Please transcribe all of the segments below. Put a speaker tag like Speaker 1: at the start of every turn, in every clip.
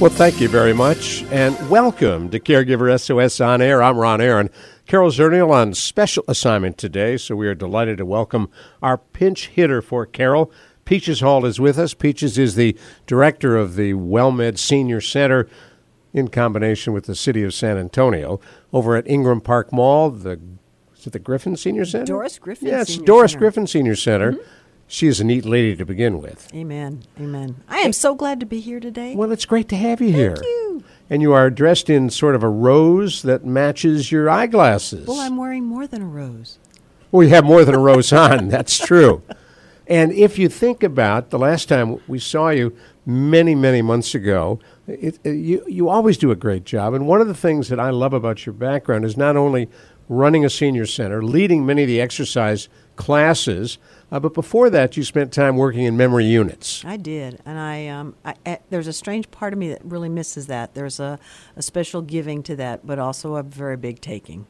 Speaker 1: Well, thank you very much, and welcome to Caregiver SOS On Air. I'm Ron Aaron. Carol Zernial on special assignment today, so we are delighted to welcome our pinch hitter for Carol. Peaches Hall is with us. Peaches is the director of the WellMed Senior Center in combination with the city of San Antonio over at Ingram Park Mall. The is it the Griffin Senior Center?
Speaker 2: Doris Griffin.
Speaker 1: Yeah,
Speaker 2: Senior
Speaker 1: Doris
Speaker 2: Center.
Speaker 1: Griffin Senior Center. Mm-hmm. She is a neat lady to begin with.
Speaker 2: Amen. Amen. I am so glad to be here today.
Speaker 1: Well, it's great to have you here.
Speaker 2: Thank you.
Speaker 1: And you are dressed in sort of a rose that matches your eyeglasses.
Speaker 2: Well, I'm wearing more than a rose.
Speaker 1: Well, you have more than a rose on. That's true. And if you think about the last time we saw you many, many months ago, it, it- you, you always do a great job. And one of the things that I love about your background is not only running a senior center, leading many of the exercise classes, uh, but before that, you spent time working in memory units.
Speaker 2: I did, and I, um, I, I there's a strange part of me that really misses that. There's a, a special giving to that, but also a very big taking.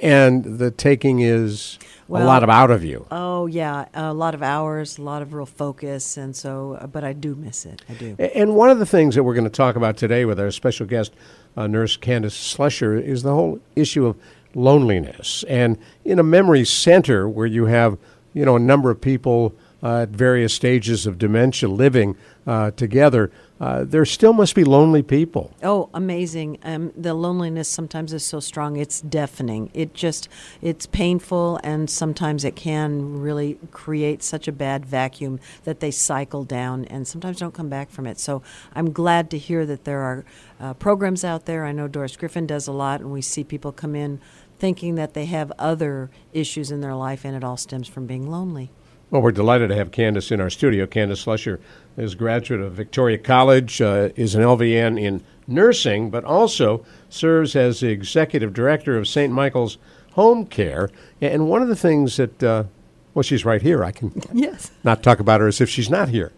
Speaker 1: And the taking is a lot of out of you.
Speaker 2: Oh yeah, a lot of hours, a lot of real focus, and so. uh, But I do miss it. I do.
Speaker 1: And one of the things that we're going to talk about today with our special guest, uh, Nurse Candace Slusher, is the whole issue of loneliness. And in a memory center where you have, you know, a number of people uh, at various stages of dementia living uh, together, uh, there still must be lonely people.
Speaker 2: Oh, amazing! Um, the loneliness sometimes is so strong; it's deafening. It just, it's painful, and sometimes it can really create such a bad vacuum that they cycle down and sometimes don't come back from it. So I'm glad to hear that there are uh, programs out there. I know Doris Griffin does a lot, and we see people come in thinking that they have other issues in their life, and it all stems from being lonely.
Speaker 1: Well, we're delighted to have Candace in our studio. Candace Slusher is a graduate of Victoria College, uh, is an LVN in nursing, but also serves as the executive director of St. Michael's Home Care. And one of the things that, uh, well, she's right here. I can
Speaker 2: Yes.
Speaker 1: not talk about her as if she's not here.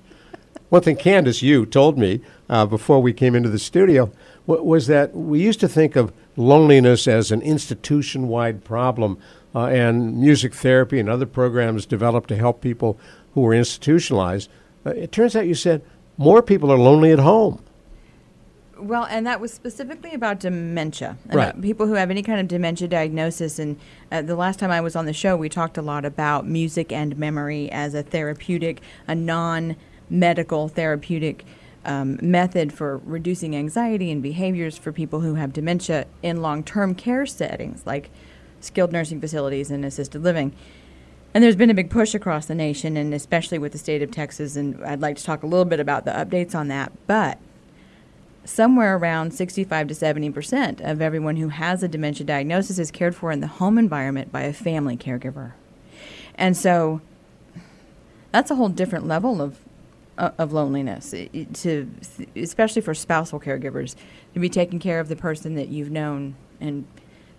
Speaker 1: One thing Candace, you told me uh, before we came into the studio wa- was that we used to think of loneliness as an institution wide problem, uh, and music therapy and other programs developed to help people who were institutionalized. Uh, it turns out you said more people are lonely at home.
Speaker 3: Well, and that was specifically about dementia. and
Speaker 1: Right.
Speaker 3: about People who have any kind of dementia diagnosis. And uh, the last time I was on the show, we talked a lot about music and memory as a therapeutic, a non medical therapeutic um, method for reducing anxiety and behaviors for people who have dementia in long term care settings like skilled nursing facilities and assisted living. And there's been a big push across the nation, and especially with the state of Texas. And I'd like to talk a little bit about the updates on that. But somewhere around 65 to 70 percent of everyone who has a dementia diagnosis is cared for in the home environment by a family caregiver. And so that's a whole different level of of loneliness to especially for spousal caregivers to be taking care of the person that you've known and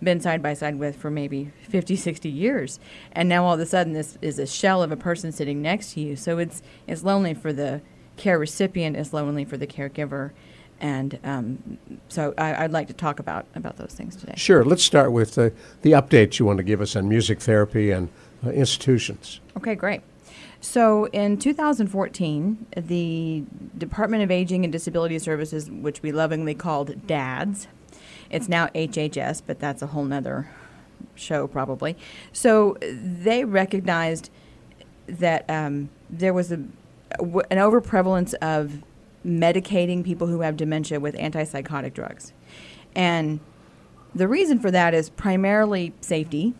Speaker 3: been side by side with for maybe 50 60 years. And now all of a sudden this is a shell of a person sitting next to you. So it's it's lonely for the care recipient it's lonely for the caregiver. And um, so I, I'd like to talk about about those things today.
Speaker 1: Sure, let's start with the, the updates you want to give us on music therapy and uh, institutions.
Speaker 3: Okay, great. So in 2014, the Department of Aging and Disability Services, which we lovingly called DADS, it's now HHS, but that's a whole nother show probably. So they recognized that um, there was a, an overprevalence of medicating people who have dementia with antipsychotic drugs. And the reason for that is primarily safety,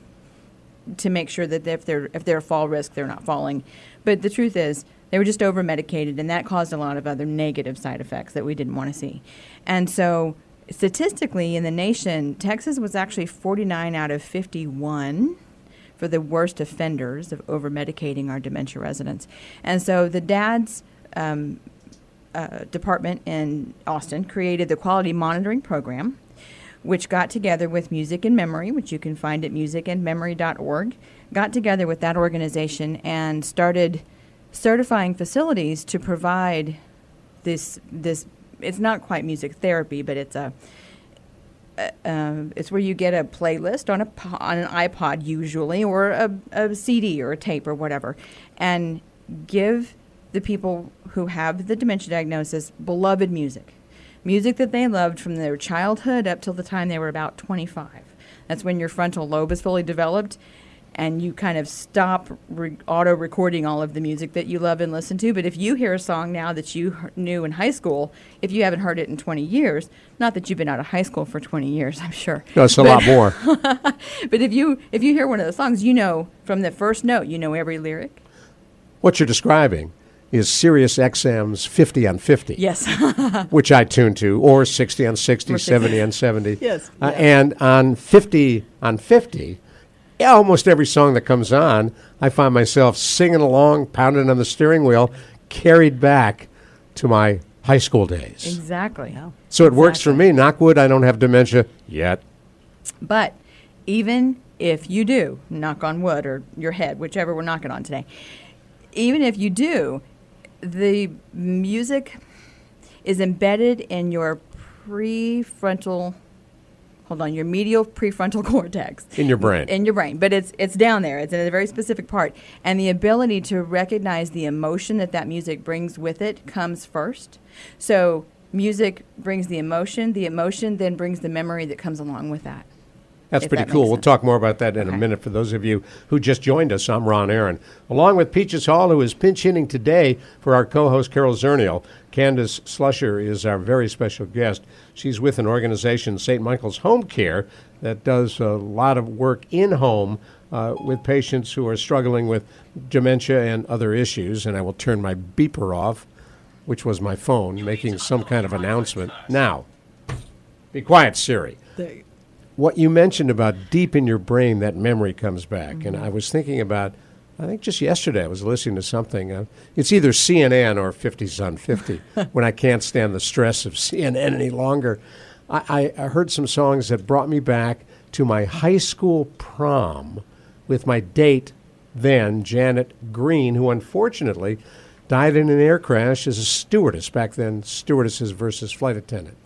Speaker 3: to make sure that if they're if they're a fall risk, they're not falling. But the truth is, they were just over medicated, and that caused a lot of other negative side effects that we didn't want to see. And so, statistically, in the nation, Texas was actually 49 out of 51 for the worst offenders of over medicating our dementia residents. And so, the dads. Um, uh, department in Austin created the quality monitoring program, which got together with Music and Memory, which you can find at musicandmemory.org, got together with that organization and started certifying facilities to provide this this it's not quite music therapy, but it's a uh, it's where you get a playlist on a on an iPod usually, or a, a CD or a tape or whatever, and give the people who have the dementia diagnosis beloved music, music that they loved from their childhood up till the time they were about 25. That's when your frontal lobe is fully developed, and you kind of stop re- auto recording all of the music that you love and listen to. But if you hear a song now that you knew in high school, if you haven't heard it in 20 years, not that you've been out of high school for 20 years, I'm sure.
Speaker 1: No, it's a lot more.
Speaker 3: But if you if you hear one of the songs, you know from the first note, you know every lyric.
Speaker 1: what you're describing is Sirius XM's 50 on 50.
Speaker 3: Yes.
Speaker 1: which I tune to, or 60 on 60,
Speaker 3: Or
Speaker 1: 70 on 70.
Speaker 3: Yes,
Speaker 1: Uh,
Speaker 3: yeah.
Speaker 1: And on 50 on 50, yeah, almost every song that comes on, I find myself singing along, pounding on the steering wheel, carried back to my high school days.
Speaker 3: exactly.
Speaker 1: So it works for me. Knockwood, I don't have dementia yet.
Speaker 3: But even if you do, knock on wood or your head, whichever we're knocking on today, even if you do, the music is embedded in your prefrontal hold on, your medial prefrontal cortex.
Speaker 1: In your brain.
Speaker 3: In your brain, but it's it's down there. It's in a very specific part, and the ability to recognize the emotion that that music brings with it comes first. So music brings the emotion. The emotion then brings the memory that comes along with that.
Speaker 1: That's
Speaker 3: if
Speaker 1: pretty
Speaker 3: that
Speaker 1: cool.
Speaker 3: makes
Speaker 1: We'll talk more about that in a minute. For those of you who just joined us, I'm Ron Aaron, along with Peaches Hall, who is pinch hitting today for our co-host Carol Zernial. Candace Slusher is our very special guest. She's with an organization, St. Michael's Home Care, that does a lot of work in home uh, with patients who are struggling with dementia and other issues. And I will turn my beeper off, which was my phone, making some kind of announcement. Now, be quiet, Siri what you mentioned about deep in your brain that memory comes back. And i was thinking about i think just yesterday i was listening to something uh, it's either cnn or 50s on 50 when i can't stand the stress of cnn any longer. I, I, I heard some songs that brought me back to my high school prom with my date then janet green who unfortunately died in an air crash as a stewardess back then stewardesses versus flight attendant.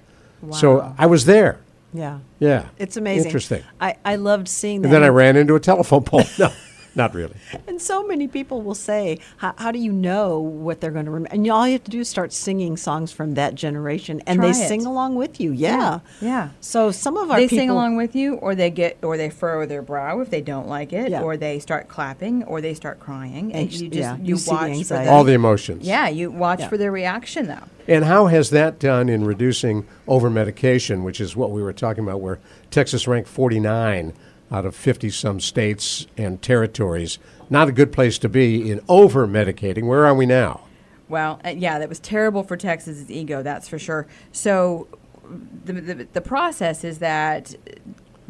Speaker 1: So i was there
Speaker 2: Yeah.
Speaker 1: yeah.
Speaker 2: It's amazing.
Speaker 1: Interesting.
Speaker 2: I, I loved seeing that.
Speaker 1: And then I ran into a telephone pole. No, not really.
Speaker 2: And so many people will say, how, how do you know what they're going to remember? And all you have to do is start singing songs from that generation, and
Speaker 3: Try
Speaker 2: they
Speaker 3: it.
Speaker 2: sing along with you. Yeah.
Speaker 3: Yeah.
Speaker 2: So some of our
Speaker 3: they
Speaker 2: people,
Speaker 3: sing along with you, or they get, or they furrow their brow if they don't like it,
Speaker 2: Yeah.
Speaker 3: or they start clapping, or they start crying, and
Speaker 2: Anx-
Speaker 3: you just
Speaker 2: yeah,
Speaker 3: you,
Speaker 2: you see the
Speaker 3: watch for
Speaker 1: All the emotions.
Speaker 3: yeah, you watch
Speaker 2: Yeah.
Speaker 3: for their reaction though.
Speaker 1: And how has that done in reducing over medication, which is what we were talking about, where Texas ranked 49 out of 50 some states and territories? Not a good place to be in over medicating. Where are we now?
Speaker 3: Well, uh, yeah, that was terrible for Texas's ego, that's for sure. So, the, the, the process is that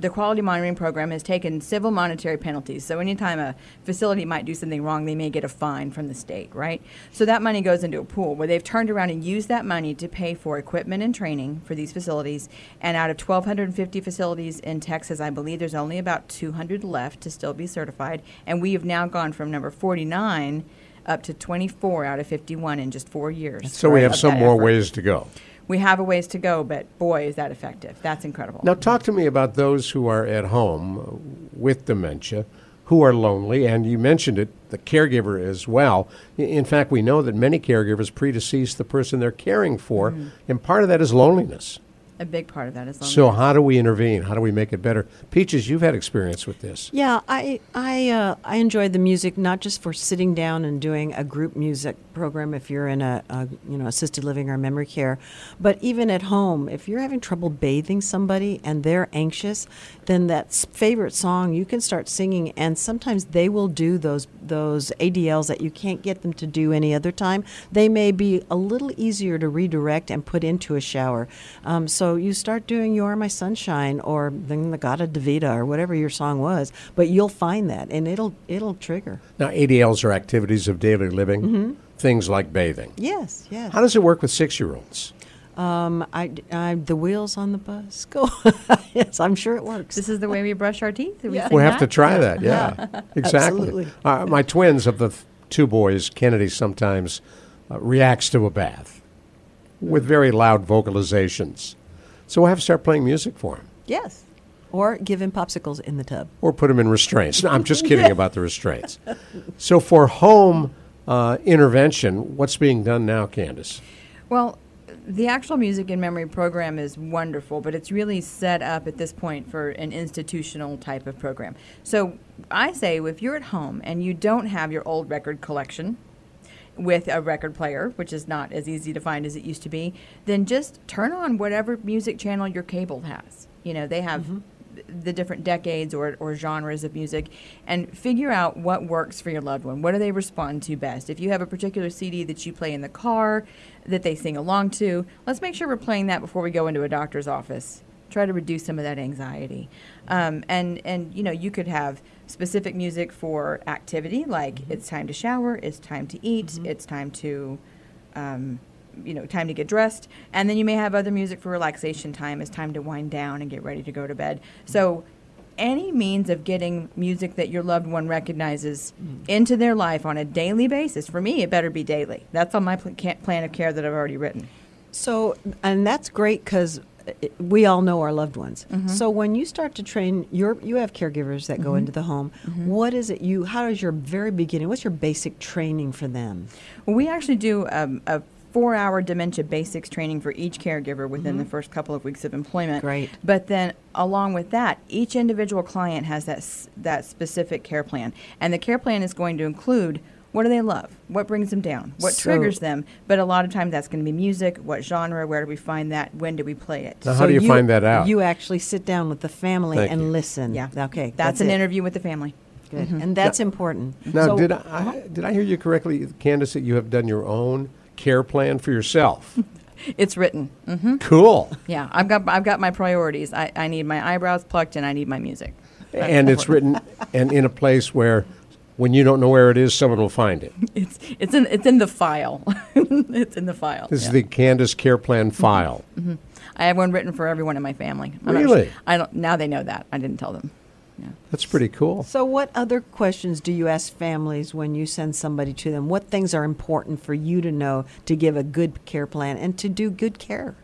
Speaker 3: the quality monitoring program has taken civil monetary penalties. So, anytime a facility might do something wrong, they may get a fine from the state, right? So, that money goes into a pool where they've turned around and used that money to pay for equipment and training for these facilities. And out of 1,250 facilities in Texas, I believe there's only about 200 left to still be certified. And we have now gone from number 49 up to 24 out of 51 in just four years.
Speaker 1: So we have some more
Speaker 3: effort.
Speaker 1: ways to go.
Speaker 3: We have a ways to go, but boy, is that effective. That's incredible.
Speaker 1: Now, talk to me about those who are at home with dementia, who are lonely, and you mentioned it, the caregiver as well. In fact, we know that many caregivers predecease the person they're caring for,
Speaker 3: Mm-hmm.
Speaker 1: and part of that is loneliness.
Speaker 3: A big part of that is loneliness.
Speaker 1: So, how do we intervene? How do we make it better? Peaches, you've had experience with this.
Speaker 2: Yeah, I I uh, I enjoyed the music not just for sitting down and doing a group music program if you're in a, a you know assisted living or memory care, but even at home if you're having trouble bathing somebody and they're anxious, then that favorite song you can start singing and sometimes they will do those those ADLs that you can't get them to do any other time. They may be a little easier to redirect and put into a shower. Um, so you start doing "You Are My Sunshine" or "The Gadda Da Vida" or whatever your song was, but you'll find that and it'll it'll trigger.
Speaker 1: Now, ADLs are activities of daily living,
Speaker 3: Mm-hmm.
Speaker 1: things like bathing.
Speaker 2: Yes, yes.
Speaker 1: How does it work with six year olds?
Speaker 2: Um, I, I, the wheels on the bus go. yes, I'm sure it works.
Speaker 3: This is the way we brush our teeth. We
Speaker 2: Yeah.
Speaker 1: We'll have to try that. Yeah, exactly.
Speaker 2: Absolutely.
Speaker 1: Uh, my twins of the th- two boys, Kennedy sometimes uh, reacts to a bath with very loud vocalizations. So we'll have to start playing music for him.
Speaker 2: yes. Or give him popsicles in the tub.
Speaker 1: or put him in restraints. No, I'm just kidding about the restraints. So for home uh, intervention, what's being done now, Candace?
Speaker 3: Well, the actual music and memory program is wonderful, but it's really set up at this point for an institutional type of program. So I say if you're at home and you don't have your old record collection with a record player, which is not as easy to find as it used to be, then just turn on whatever music channel your cable has. You know, they have the different decades or, or genres of music and figure out what works for your loved one. What do they respond to best? If you have a particular CD that you play in the car that they sing along to, let's make sure we're playing that before we go into a doctor's office. Try to reduce some of that anxiety. Um, and, and, you know, you could have specific music for activity, like mm-hmm. it's time to shower, it's time to eat, mm-hmm. it's time to um, you know, time to get dressed. And then you may have other music for relaxation time. It's time to wind down and get ready to go to bed. Mm-hmm. So, any means of getting music that your loved one recognizes into their life on a daily basis, for me, it better be daily. That's on my pl- plan of care that I've already written.
Speaker 2: So, and that's great because we all know our loved ones. Mm-hmm. So when you start to train your, you have caregivers that go mm-hmm. into the home. Mm-hmm. What is it you? How is your very beginning? What's your basic training for them?
Speaker 3: Well, we actually do um, a four hour dementia basics training for each caregiver within the first couple of weeks of employment.
Speaker 2: Great.
Speaker 3: But then, along with that, each individual client has that, s- that specific care plan. And the care plan is going to include what do they love? What brings them down? What
Speaker 2: So-
Speaker 3: triggers them? But a lot of times that's going to be music. What genre? Where do we find that? When do we play it?
Speaker 1: Now, how do you, find that out?
Speaker 2: You actually sit down with the family
Speaker 1: Thank
Speaker 2: and
Speaker 1: you.
Speaker 2: listen.
Speaker 3: Yeah.
Speaker 2: Okay.
Speaker 3: That's, an
Speaker 2: it.
Speaker 3: interview with the family.
Speaker 2: Good. Mm-hmm. And that's important. Mm-hmm.
Speaker 1: now,
Speaker 2: So-
Speaker 1: did uh-huh. I, did I hear you correctly, Candace, that you have done your own care plan for yourself?
Speaker 3: It's written. hmm
Speaker 1: cool.
Speaker 3: Yeah, I've got I've got my priorities. I, I need my eyebrows plucked and I need my music. That's
Speaker 1: and it's written and in a place where when you don't know where it is, someone will find it.
Speaker 3: It's it's in it's in the file. it's in the file.
Speaker 1: This
Speaker 3: yeah.
Speaker 1: is the Candace Care Plan mm-hmm. file. Mm-hmm.
Speaker 3: I have one written for everyone in my family. I'm
Speaker 1: Really?
Speaker 3: sure- I don't. Now they know that. I didn't tell them. Yeah.
Speaker 1: That's pretty cool.
Speaker 2: So, what other questions do you ask families when you send somebody to them? What things are important for you to know to give a good care plan and to do good care?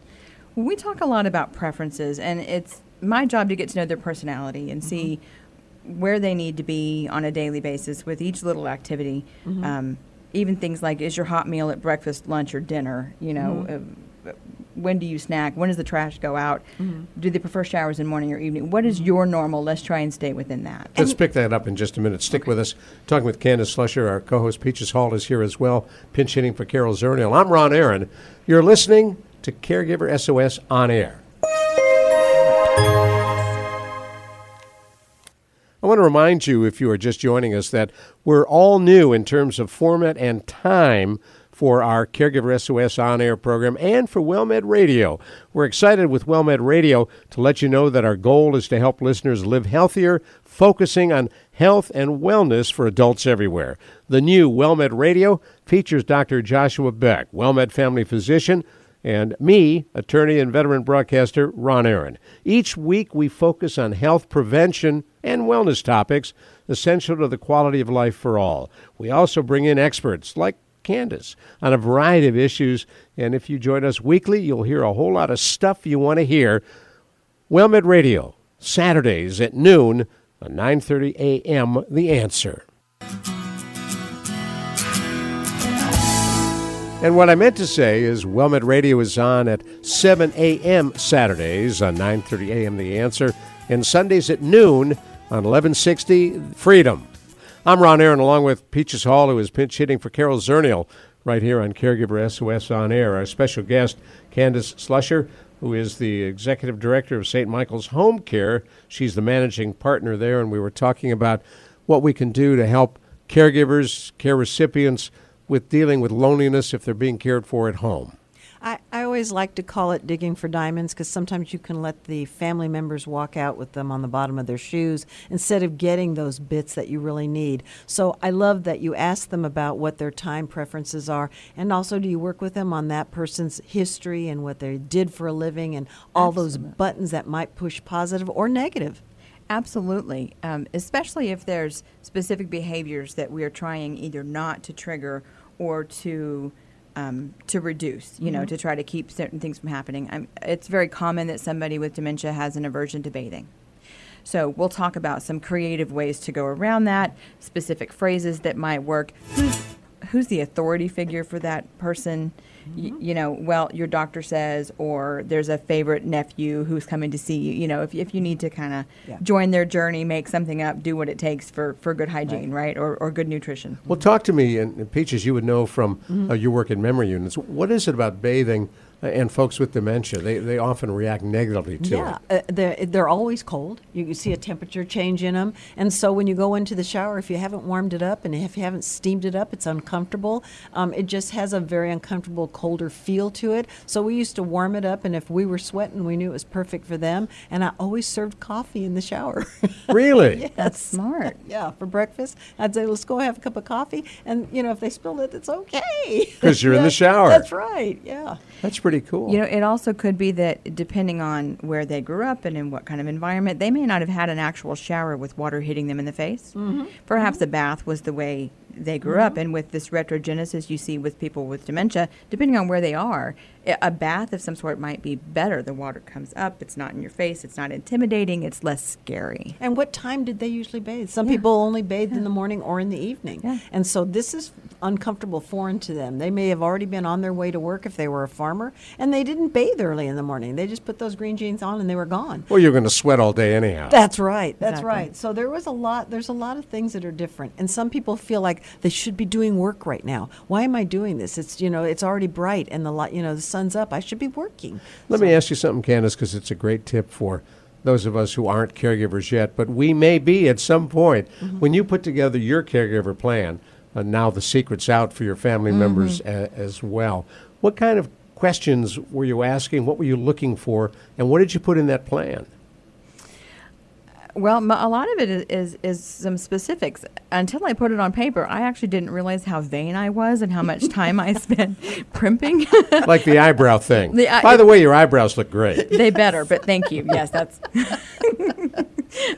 Speaker 3: We talk a lot about preferences, and it's my job to get to know their personality and see mm-hmm. Where they need to be on a daily basis with each little activity. Um, even things like is your hot meal at breakfast, lunch, or dinner? You know, uh, when do you snack? When does the trash go out? Do they prefer showers in morning or evening? What is your normal? Let's try and stay within that.
Speaker 1: Let's pick that up in just a minute. Stick with us. Talking with Candace Slusher, our co-host Peaches Hall is here as well, pinch hitting for Carol Zernial. I'm Ron Aaron. You're listening to Caregiver SOS on air. I want to remind you, if you are just joining us, that we're all new in terms of format and time for our Caregiver SOS on air program and for WellMed Radio. We're excited with WellMed Radio to let you know that our goal is to help listeners live healthier, focusing on health and wellness for adults everywhere. The new WellMed Radio features Dr. Joshua Beck, WellMed family physician, and me, attorney and veteran broadcaster Ron Aaron. Each week we focus on health prevention and wellness topics essential to the quality of life for all. We also bring in experts like Candace on a variety of issues, and if you join us weekly, you'll hear a whole lot of stuff you want to hear. WellMed Radio, Saturdays at noon on 9:30 a.m. The Answer. And what I meant to say is WellMed Radio is on at 7 a.m. Saturdays on 9:30 a.m. The Answer, and Sundays at noon on 1160 Freedom. I'm Ron Aaron, along with Peaches Hall, who is pinch hitting for Carol Zernial, right here on Caregiver SOS on Air. Our special guest, Candace Slusher, who is the executive director of St. Michael's Home Care. She's the managing partner there, and we were talking about what we can do to help caregivers, care recipients with dealing with loneliness if they're being cared for at home.
Speaker 2: I, I always always like to call it digging for diamonds because sometimes you can let the family members walk out with them on the bottom of their shoes instead of getting those bits that you really need. So I love that you ask them about what their time preferences are, and also do you work with them on that person's history and what they did for a living and all those buttons that might push positive or negative.
Speaker 3: Absolutely, um, especially if there's specific behaviors that we are trying either not to trigger or to um, to reduce. You know, to try to keep certain things from happening. I'm, it's very common that somebody with dementia has an aversion to bathing. So we'll talk about some creative ways to go around that, specific phrases that might work. Who's, who's the authority figure for that person? Y- you know, well, your doctor says, or there's a favorite nephew who's coming to see you. You know, if, if you need to kind of
Speaker 2: Yeah.
Speaker 3: join their journey, make something up, do what it takes for, for good hygiene, right? Or, or good nutrition.
Speaker 1: Well, talk to me, and, and Peaches, you would know from uh, your work in memory units. What is it about bathing and folks with dementia? They, they often react negatively to
Speaker 2: yeah,
Speaker 1: it.
Speaker 2: uh, they're, they're always cold. You, you see a temperature change in them. And so when you go into the shower, if you haven't warmed it up and if you haven't steamed it up, it's uncomfortable. Um, it just has a very uncomfortable, colder feel to it. So we used to warm it up, and if we were sweating, we knew it was perfect for them. And I always served coffee in the shower.
Speaker 1: Really?
Speaker 3: That's smart.
Speaker 2: yeah, for breakfast. I'd say, let's go have a cup of coffee. And, you know, if they spilled it, it's okay.
Speaker 1: Because you're in the shower.
Speaker 2: That's right, yeah.
Speaker 1: That's pretty cool.
Speaker 3: You know, it also could be that depending on where they grew up and in what kind of environment, they may not have had an actual shower with water hitting them in the face. Mm-hmm. Perhaps a bath was the way they grew mm-hmm. up. And with this retrogenesis you see with people with dementia, depending on where they are, i- a bath of some sort might be better. The water comes up, it's not in your face, it's not intimidating, it's less scary.
Speaker 2: And what time did they usually bathe? Some people only bathed in the morning or in the evening.
Speaker 3: Yeah.
Speaker 2: And so this is uncomfortable foreign to them. They may have already been on their way to work if they were a farmer, and they didn't bathe early in the morning. They just put those green jeans on and they were gone.
Speaker 1: well, you're going to sweat all day anyhow.
Speaker 2: That's right. That's
Speaker 3: Exactly.
Speaker 2: right. So there was a lot. There's a lot of things that are different, and some people feel like they should be doing work right now. Why am I doing this? It's you know it's already bright and the light. You know the sun's up. I should be working.
Speaker 1: Let me ask you something, Candace, because it's a great tip for those of us who aren't caregivers yet, but we may be at some point. When you put together your caregiver plan, uh, now the secret's out for your family members a, as well. What kind of questions were you asking? What were you looking for? And what did you put in that plan?
Speaker 3: Well, a lot of it is, is, is some specifics. Until I put it on paper, I actually didn't realize how vain I was and how much time I spent primping.
Speaker 1: like the eyebrow thing.
Speaker 3: The eye-
Speaker 1: By the way, your eyebrows look great.
Speaker 3: they better, but thank you. Yes, that's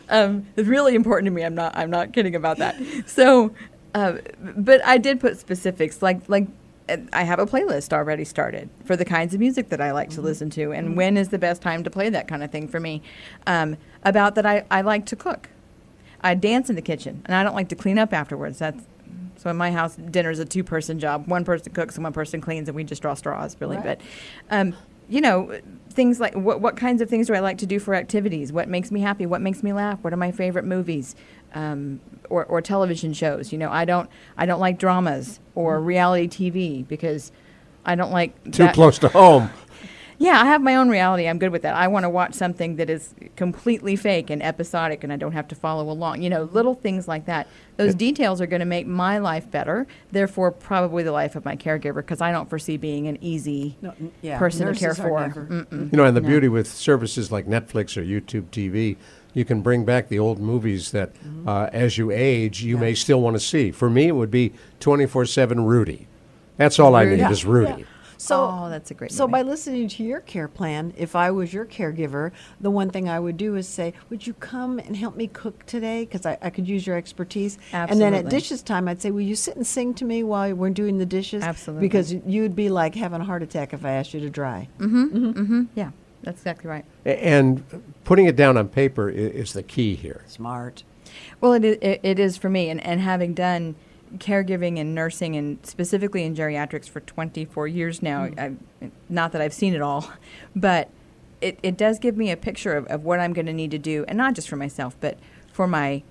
Speaker 3: um, it's really important to me. I'm not I'm not kidding about that. So, uh, but I did put specifics like like. I have a playlist already started for the kinds of music that I like to listen to, and when is the best time to play that kind of thing for me. Um, about that, I, I like to cook. I dance in the kitchen, and I don't like to clean up afterwards. That's so in my house, dinner is a two-person job. One person cooks and one person cleans, and we just draw straws, really.
Speaker 2: Right.
Speaker 3: But um, you know, things like what what kinds of things do I like to do for activities? What makes me happy? What makes me laugh? What are my favorite movies? Um, or, or television shows. You know, I don't I don't like dramas or reality TV because I don't like
Speaker 1: Too
Speaker 3: that-
Speaker 1: close to home.
Speaker 3: yeah, I have my own reality. I'm good with that. I want to watch something that is completely fake and episodic and I don't have to follow along. You know, little things like that. Those details are going to make my life better, therefore, probably the life of my caregiver because I don't foresee being an easy
Speaker 2: No, n- yeah,
Speaker 3: person to care for.
Speaker 2: never-
Speaker 1: You know, and the
Speaker 3: No.
Speaker 1: beauty with services like Netflix or YouTube TV, you can bring back the old movies that, uh, as you age, you may still want to see. For me, it would be 24 7 Rudy. That's all I need
Speaker 2: Yeah,
Speaker 1: is Rudy.
Speaker 2: yeah. So,
Speaker 3: Oh, that's a great
Speaker 2: So
Speaker 3: movie.
Speaker 2: by listening to your care plan, if I was your caregiver, the one thing I would do is say, "Would you come and help me cook today? Because I, I could use your expertise." Absolutely. And then at dishes time, I'd say, "Will you sit and sing to me while we're doing the dishes?"
Speaker 3: Absolutely.
Speaker 2: Because you'd be like having a heart attack if I asked you to dry. Mm-hmm. Mm-hmm.
Speaker 3: Yeah, that's exactly right.
Speaker 1: And putting it down on paper i- is the key here.
Speaker 2: Smart.
Speaker 3: Well, it is, it, it is for me, and, and having done caregiving and nursing, and specifically in geriatrics for 24 years now, hmm. I, not that I've seen it all, but it, it does give me a picture of, of what I'm going to need to do, and not just for myself, but for my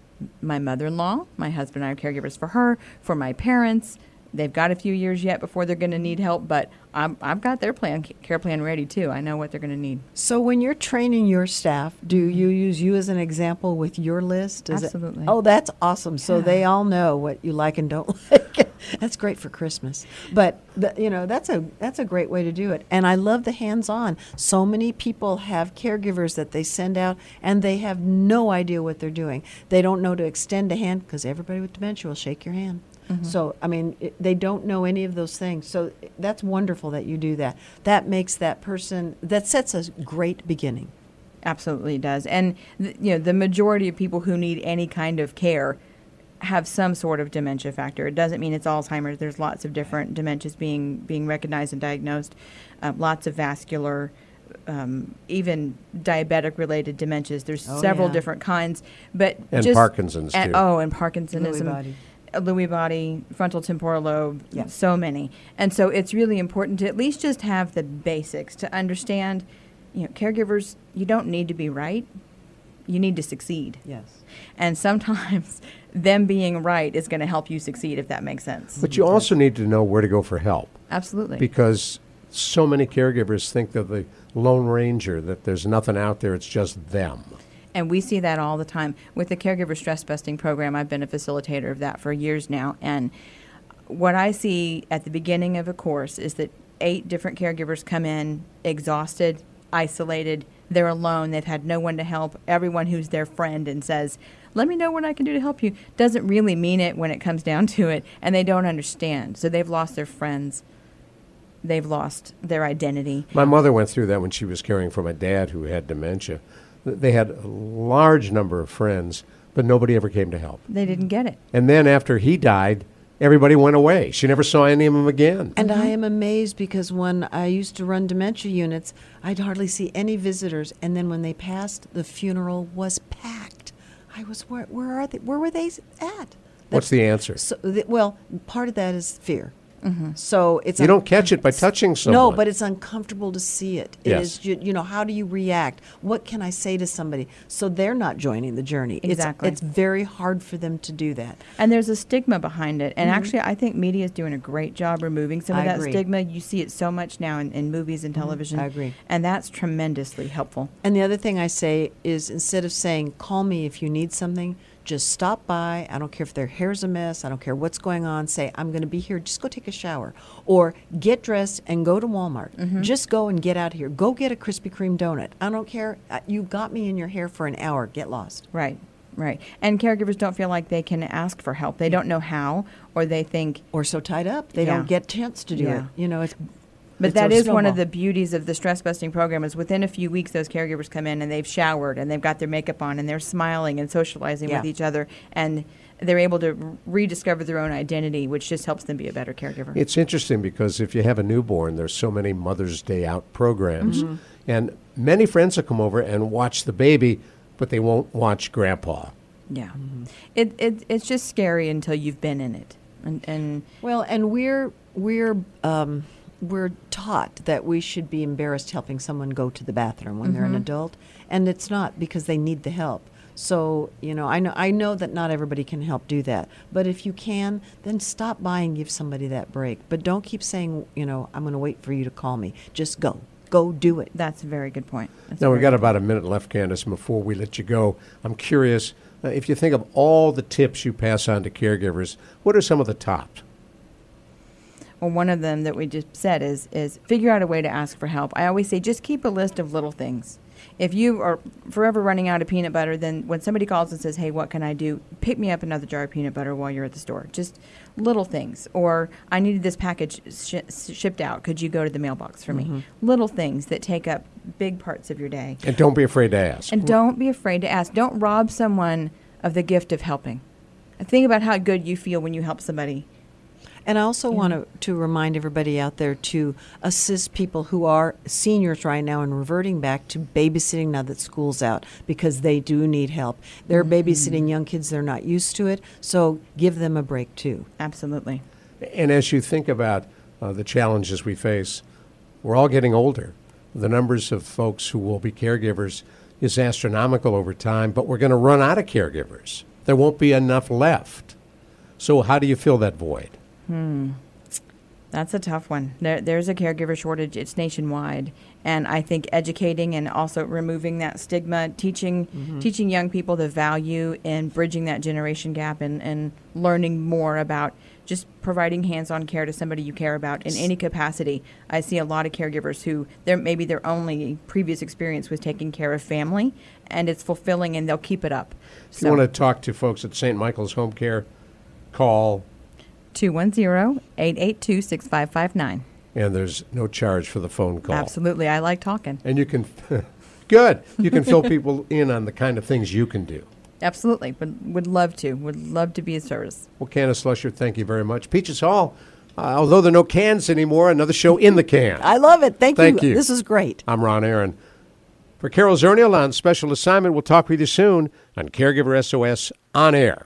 Speaker 3: my mother-in-law, my husband and I are caregivers for her, for my parents, They've got a few years yet before they're going to need help, but I'm, I've got their plan, care plan ready too. I know what they're going to need.
Speaker 2: So when you're training your staff, do you use you as an example with your list? Is it-
Speaker 3: Absolutely.
Speaker 2: oh, that's awesome. So they all know what you like and don't like. that's great for Christmas. But the, you know, that's a that's a great way to do it. And I love the hands-on. So many people have caregivers that they send out and they have no idea what they're doing. They don't know to extend a hand because everybody with dementia will shake your hand. So, I mean, it, they don't know any of those things. So, that's wonderful that you do that. That makes that person, that sets a great beginning.
Speaker 3: Absolutely does. And th- you know, the majority of people who need any kind of care have some sort of dementia factor. It doesn't mean it's Alzheimer's. There's lots of different dementias being being recognized and diagnosed. Uh, lots of vascular, um, even diabetic related dementias. There's
Speaker 2: Oh,
Speaker 3: several
Speaker 2: yeah.
Speaker 3: different kinds, but
Speaker 1: And
Speaker 3: just,
Speaker 1: Parkinson's,
Speaker 3: and-
Speaker 1: too.
Speaker 3: Oh, and Parkinsonism.
Speaker 2: Lewy body.
Speaker 3: Lewy body, frontal temporal lobe,
Speaker 2: Yeah.
Speaker 3: so many. And so it's really important to at least just have the basics to understand, you know, caregivers, you don't need to be right. You need to succeed.
Speaker 2: Yes.
Speaker 3: And sometimes them being right is going to help you succeed if that makes sense.
Speaker 1: But you also need to know where to go for help
Speaker 3: Absolutely.
Speaker 1: because so many caregivers think of the Lone Ranger, that there's nothing out there, it's just them.
Speaker 3: And we see that all the time. With the Caregiver Stress Busting program, I've been a facilitator of that for years now. And what I see at the beginning of a course is that eight different caregivers come in exhausted, isolated, they're alone, they've had no one to help. Everyone who's their friend and says, Let me know what I can do to help you, doesn't really mean it when it comes down to it. And they don't understand. So they've lost their friends, they've lost their identity.
Speaker 1: My mother went through that when she was caring for my dad who had dementia. Th- They had a large number of friends, but nobody ever came to help.
Speaker 3: They didn't get it.
Speaker 1: And then after he died, everybody went away. She never saw any of them again.
Speaker 2: And I uh-huh. am amazed because when I used to run dementia units, I'd hardly see any visitors. And then when they passed, the funeral was packed. I was, where, where are they? Where were they at?
Speaker 1: What's the answer?
Speaker 2: So, th- well, part of that is fear. So it's
Speaker 1: You
Speaker 2: un-
Speaker 1: don't catch it by touching someone.
Speaker 2: No, but it's uncomfortable to see it. It
Speaker 1: Yes.
Speaker 2: is, you, you know, how do you react? What can I say to somebody? So they're not joining the journey.
Speaker 3: Exactly.
Speaker 2: It's, it's very hard for them to do that.
Speaker 3: And there's a stigma behind it. And actually, I think media is doing a great job removing some of
Speaker 2: Mm-hmm. I
Speaker 3: that
Speaker 2: agree.
Speaker 3: stigma. You see it so much now in, in movies and television.
Speaker 2: I agree.
Speaker 3: And that's tremendously helpful.
Speaker 2: And the other thing I say is instead of saying, call me if you need something, just stop by. I don't care if their hair's a mess. I don't care what's going on. Say, I'm going to be here. Just go take a shower. Or get dressed and go to Walmart.
Speaker 3: Mm-hmm.
Speaker 2: Just go and get out of here. Go get a Krispy Kreme donut. I don't care. Uh, You've got me in your hair for an hour. Get lost.
Speaker 3: Right, right. And caregivers don't feel like they can ask for help. They don't know how, or they think,
Speaker 2: Or so tied up, they
Speaker 3: Yeah.
Speaker 2: don't get chance to do
Speaker 3: Yeah.
Speaker 2: it. You know, it's.
Speaker 3: But
Speaker 2: it's
Speaker 3: that
Speaker 2: a
Speaker 3: is one of the beauties of the stress busting program is within a few weeks those caregivers come in and they've showered and they've got their makeup on and they're smiling and socializing with each other and they're able to rediscover their own identity which just helps them be a better caregiver.
Speaker 1: It's interesting because if you have a newborn, there's so many Mother's Day out programs.
Speaker 2: Mm-hmm.
Speaker 1: And many friends will come over and watch the baby, but they won't watch grandpa.
Speaker 3: yeah. It, it it's just scary until you've been in it. And and
Speaker 2: Well, and we're we're um, we're taught that we should be embarrassed helping someone go to the bathroom when they're an adult, and it's not because they need the help. So you know, I know I know that not everybody can help do that, but if you can, then stop by and give somebody that break. But don't keep saying, you know, I'm going to wait for you to call me. Just go, go do it.
Speaker 3: that's a very good point. That's
Speaker 1: Now, we've got about a minute left, Candace, before we let you go. I'm curious uh, if you think of all the tips you pass on to caregivers, what are some of the tops?
Speaker 3: Well, one of them that we just said is is figure out a way to ask for help. I always say just keep a list of little things. If you are forever running out of peanut butter, then when somebody calls and says, "Hey, what can I do?" Pick me up another jar of peanut butter while you're at the store. Just little things. Or I needed this package sh- shipped out. Could you go to the mailbox for me? Mm-hmm. Little things that take up big parts of your day.
Speaker 1: And don't be afraid to ask.
Speaker 3: And don't be afraid to ask. Don't rob someone of the gift of helping. Think about how good you feel when you help somebody.
Speaker 2: And I also want to, to remind everybody out there to assist people who are seniors right now and reverting back to babysitting now that school's out because they do need help. They're babysitting young kids, they're not used to it, so give them a break too.
Speaker 3: Absolutely.
Speaker 1: And as you think about uh, the challenges we face, we're all getting older. The numbers of folks who will be caregivers is astronomical over time, but we're going to run out of caregivers. There won't be enough left. So, how do you fill that void? Hmm.
Speaker 3: That's a tough one. There, there's a caregiver shortage. It's nationwide, and I think educating and also removing that stigma, teaching mm-hmm. teaching young people the value in bridging that generation gap, and, and learning more about just providing hands-on care to somebody you care about in any capacity. I see a lot of caregivers who their maybe their only previous experience was taking care of family, and it's fulfilling, and they'll keep it up.
Speaker 1: If you want to talk to folks at St. Michael's Home Care, call,
Speaker 3: 210-882-6559.
Speaker 1: and there's no charge for the phone call.
Speaker 3: Absolutely. I like talking.
Speaker 1: And you can, good, you can fill people in on the kind of things you can do.
Speaker 3: Absolutely. Would, would love to. Would love to be a service.
Speaker 1: Well, Candace Slusher, thank you very much. Peaches Hall, uh, although there are no cans anymore, another show in the can.
Speaker 2: I love it. Thank,
Speaker 1: Thank you.
Speaker 2: This is great.
Speaker 1: I'm Ron Aaron. For Carol Zernial on special assignment, we'll talk with you soon on Caregiver SOS on air.